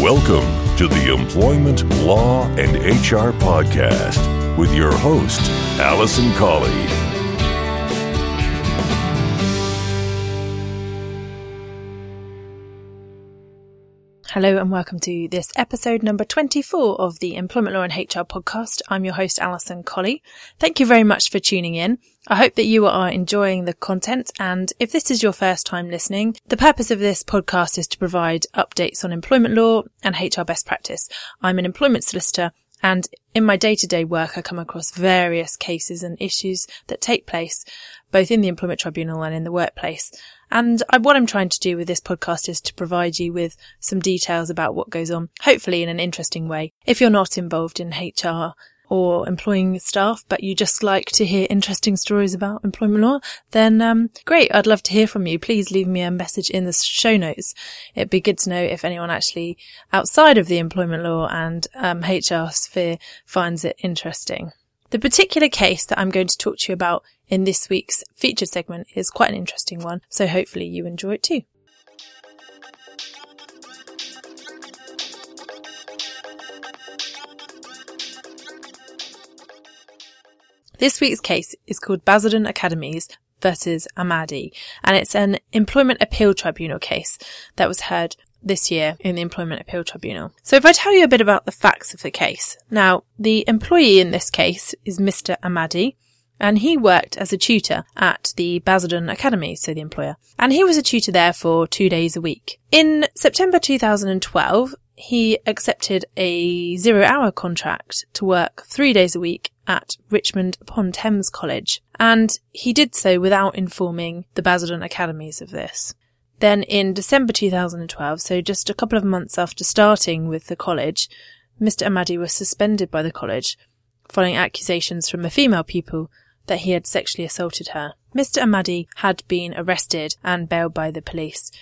Welcome to the Employment Law and HR Podcast with your host, Alison Colley. Hello and welcome to this episode number 24 of the Employment Law and HR podcast. I'm your host, Alison Colley. Thank you very much for tuning in. I hope that you are enjoying the content. And if this is your first time listening, the purpose of this podcast is to provide updates on employment law and HR best practice. I'm an employment solicitor and in my day to day work, I come across various cases and issues that take place both in the employment tribunal and in the workplace. And I, what I'm trying to do with this podcast is to provide you with some details about what goes on, hopefully in an interesting way. If you're not involved in HR or employing staff, but you just like to hear interesting stories about employment law, then um, great. I'd love to hear from you. Please leave me a message in the show notes. It'd be good to know if anyone actually outside of the employment law and um, HR sphere finds it interesting. The particular case that I'm going to talk to you about in this week's featured segment is quite an interesting one, so hopefully you enjoy it too. This week's case is called Basildon Academies versus Amadi, and it's an employment appeal tribunal case that was heard this year in the Employment Appeal Tribunal. So if I tell you a bit about the facts of the case. Now, the employee in this case is Mr. Amadi, and he worked as a tutor at the Basildon Academy, so the employer. And he was a tutor there for two days a week. In September 2012, he accepted a zero hour contract to work three days a week at Richmond upon Thames College. And he did so without informing the Basildon Academies of this. Then in December 2012, so just a couple of months after starting with the college, Mr. Amadi was suspended by the college following accusations from a female pupil that he had sexually assaulted her. Mr. Amadi had been arrested and bailed by the police.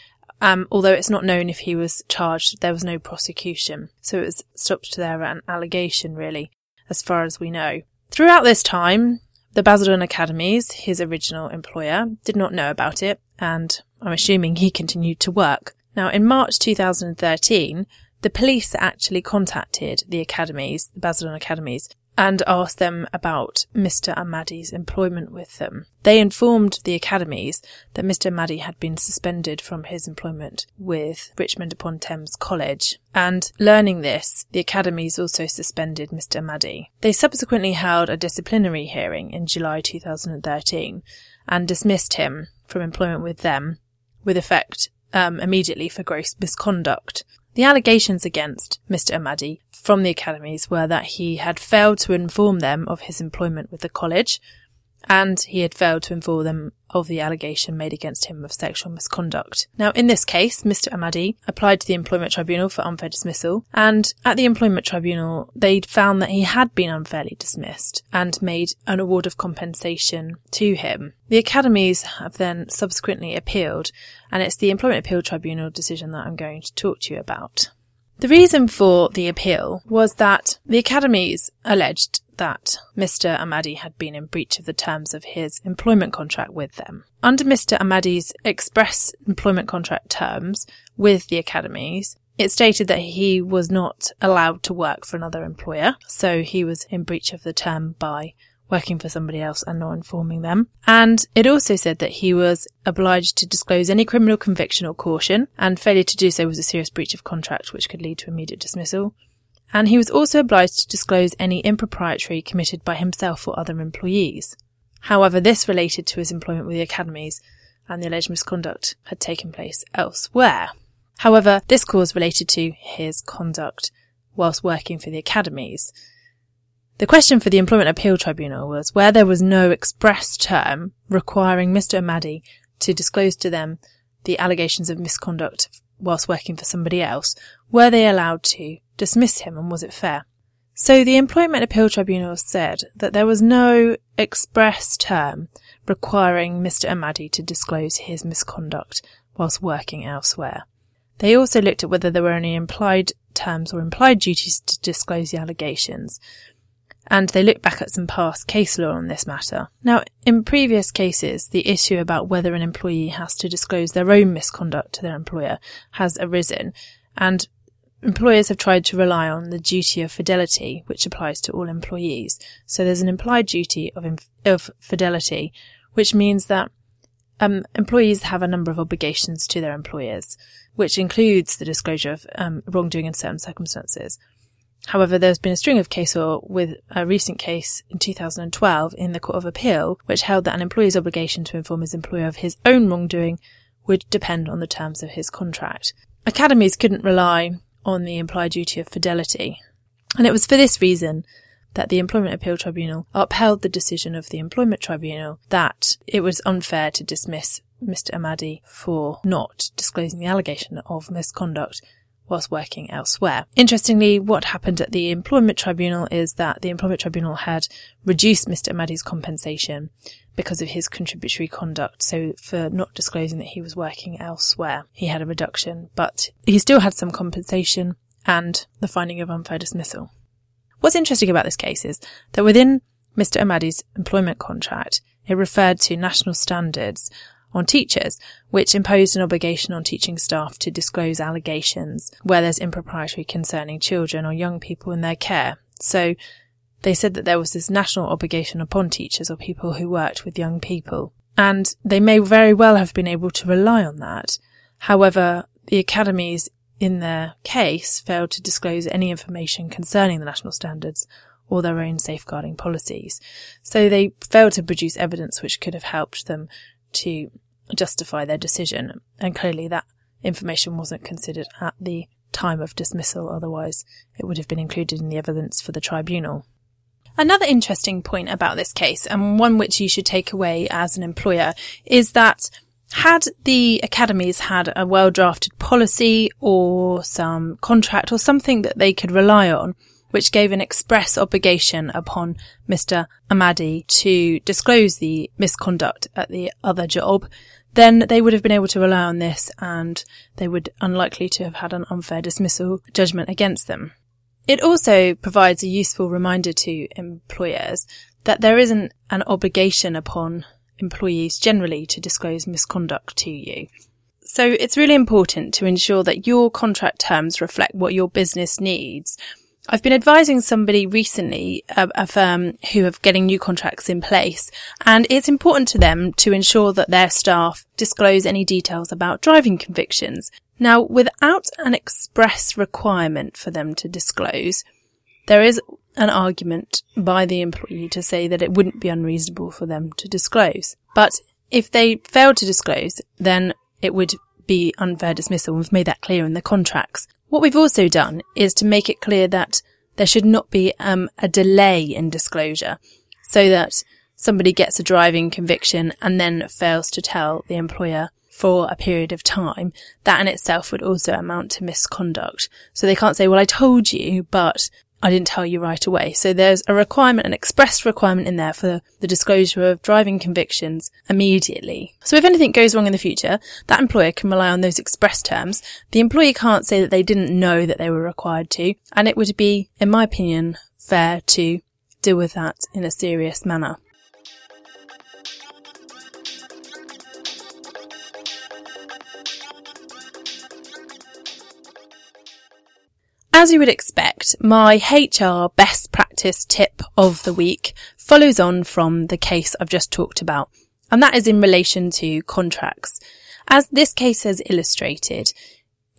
Um, although it's not known if he was charged, there was no prosecution. So it was stopped there at an allegation, really, as far as we know. Throughout this time, the Basildon Academies, his original employer, did not know about it, and I'm assuming he continued to work. Now, in March 2013, the police actually contacted the academies, the Basildon Academies, and asked them about Mr. Amadi's employment with them. They informed the academies that Mr. Amadi had been suspended from his employment with Richmond upon Thames College. And learning this, the academies also suspended Mr. Amadi. They subsequently held a disciplinary hearing in July 2013 and dismissed him from employment with them with effect um, immediately for gross misconduct. The allegations against Mr. Amadi from the academies were that he had failed to inform them of his employment with the college, and he had failed to inform them of the allegation made against him of sexual misconduct. Now, in this case, Mr. Amadi applied to the Employment Tribunal for unfair dismissal, and at the Employment Tribunal, they found that he had been unfairly dismissed and made an award of compensation to him. The academies have then subsequently appealed, and it's the Employment Appeal Tribunal decision that I'm going to talk to you about. The reason for the appeal was that the academies alleged that Mr. Amadi had been in breach of the terms of his employment contract with them. Under Mr. Amadi's express employment contract terms with the academies, it stated that he was not allowed to work for another employer, so he was in breach of the term by working for somebody else and not informing them. And it also said that he was obliged to disclose any criminal conviction or caution, and failure to do so was a serious breach of contract which could lead to immediate dismissal and he was also obliged to disclose any impropriety committed by himself or other employees. However, this related to his employment with the academies, and the alleged misconduct had taken place elsewhere. However, this cause related to his conduct whilst working for the academies. The question for the Employment Appeal Tribunal was where there was no express term requiring Mr. Amadi to disclose to them the allegations of misconduct whilst working for somebody else, were they allowed to dismiss him and was it fair? So the Employment Appeal Tribunal said that there was no express term requiring Mr. Amadi to disclose his misconduct whilst working elsewhere. They also looked at whether there were any implied terms or implied duties to disclose the allegations, and they look back at some past case law on this matter. Now, in previous cases, the issue about whether an employee has to disclose their own misconduct to their employer has arisen, and employers have tried to rely on the duty of fidelity, which applies to all employees. So there's an implied duty of, of fidelity, which means that um, employees have a number of obligations to their employers, which includes the disclosure of um, wrongdoing in certain circumstances. However, there's been a string of case law with a recent case in 2012 in the Court of Appeal, which held that an employee's obligation to inform his employer of his own wrongdoing would depend on the terms of his contract. Academies couldn't rely on the implied duty of fidelity, and it was for this reason that the Employment Appeal Tribunal upheld the decision of the Employment Tribunal that it was unfair to dismiss Mr. Amadi for not disclosing the allegation of misconduct whilst working elsewhere. Interestingly, what happened at the Employment Tribunal is that the Employment Tribunal had reduced Mr. Amadi's compensation because of his contributory conduct. So for not disclosing that he was working elsewhere, he had a reduction, but he still had some compensation and the finding of unfair dismissal. What's interesting about this case is that within Mr. Amadi's employment contract, it referred to national standards on teachers, which imposed an obligation on teaching staff to disclose allegations where there's impropriety concerning children or young people in their care. So they said that there was this national obligation upon teachers or people who worked with young people. And they may very well have been able to rely on that. However, the academies in their case failed to disclose any information concerning the national standards or their own safeguarding policies. So they failed to produce evidence which could have helped them to justify their decision. And clearly that information wasn't considered at the time of dismissal, otherwise it would have been included in the evidence for the tribunal. Another interesting point about this case, and one which you should take away as an employer, is that had the academies had a well drafted policy or some contract or something that they could rely on, which gave an express obligation upon Mr. Amadi to disclose the misconduct at the other job, then they would have been able to rely on this and they would unlikely to have had an unfair dismissal judgment against them. It also provides a useful reminder to employers that there isn't an obligation upon employees generally to disclose misconduct to you. So it's really important to ensure that your contract terms reflect what your business needs. I've been advising somebody recently, a, firm who are getting new contracts in place, and it's important to them to ensure that their staff disclose any details about driving convictions. Now, without an express requirement for them to disclose, there is an argument by the employee to say that it wouldn't be unreasonable for them to disclose. But if they fail to disclose, then it would be unfair dismissal. We've made that clear in the contracts. What we've also done is to make it clear that there should not be um, a delay in disclosure so that somebody gets a driving conviction and then fails to tell the employer for a period of time, that in itself would also amount to misconduct. So they can't say, well, I told you, but I didn't tell you right away. So there's a requirement, an express requirement in there for the disclosure of driving convictions immediately. So if anything goes wrong in the future, that employer can rely on those express terms. The employee can't say that they didn't know that they were required to, and it would be, in my opinion, fair to deal with that in a serious manner. As you would expect, my HR best practice tip of the week follows on from the case I've just talked about, and that is in relation to contracts. As this case has illustrated,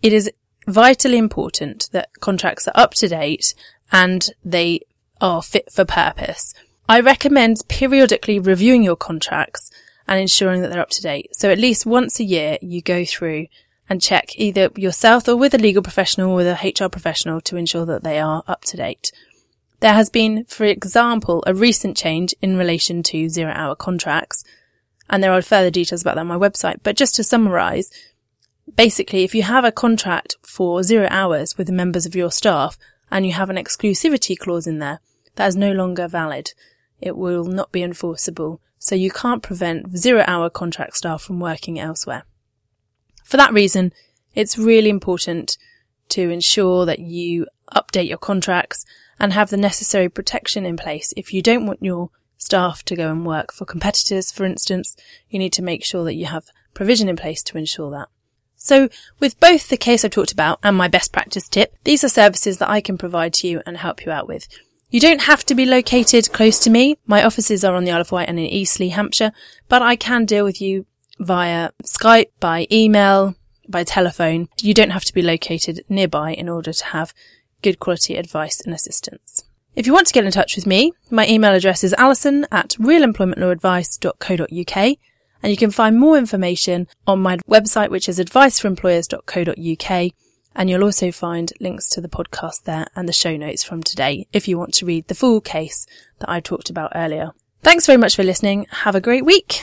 it is vitally important that contracts are up to date and they are fit for purpose. I recommend periodically reviewing your contracts and ensuring that they're up to date. So at least once a year you go through and check either yourself or with a legal professional or with a HR professional to ensure that they are up to date. There has been, for example, a recent change in relation to zero hour contracts, and there are further details about that on my website. But just to summarize, basically, if you have a contract for zero hours with the members of your staff and you have an exclusivity clause in there, that is no longer valid. It will not be enforceable. So you can't prevent zero hour contract staff from working elsewhere. For that reason, it's really important to ensure that you update your contracts and have the necessary protection in place. If you don't want your staff to go and work for competitors, for instance, you need to make sure that you have provision in place to ensure that. So with both the case I've talked about and my best practice tip, these are services that I can provide to you and help you out with. You don't have to be located close to me. My offices are on the Isle of Wight and in Eastleigh, Hampshire, but I can deal with you via Skype, by email, by telephone. You don't have to be located nearby in order to have good quality advice and assistance. If you want to get in touch with me, my email address is alison at realemploymentlawadvice.co.uk and you can find more information on my website, which is adviceforemployers.co.uk. And you'll also find links to the podcast there and the show notes from today if you want to read the full case that I talked about earlier. Thanks very much for listening. Have a great week.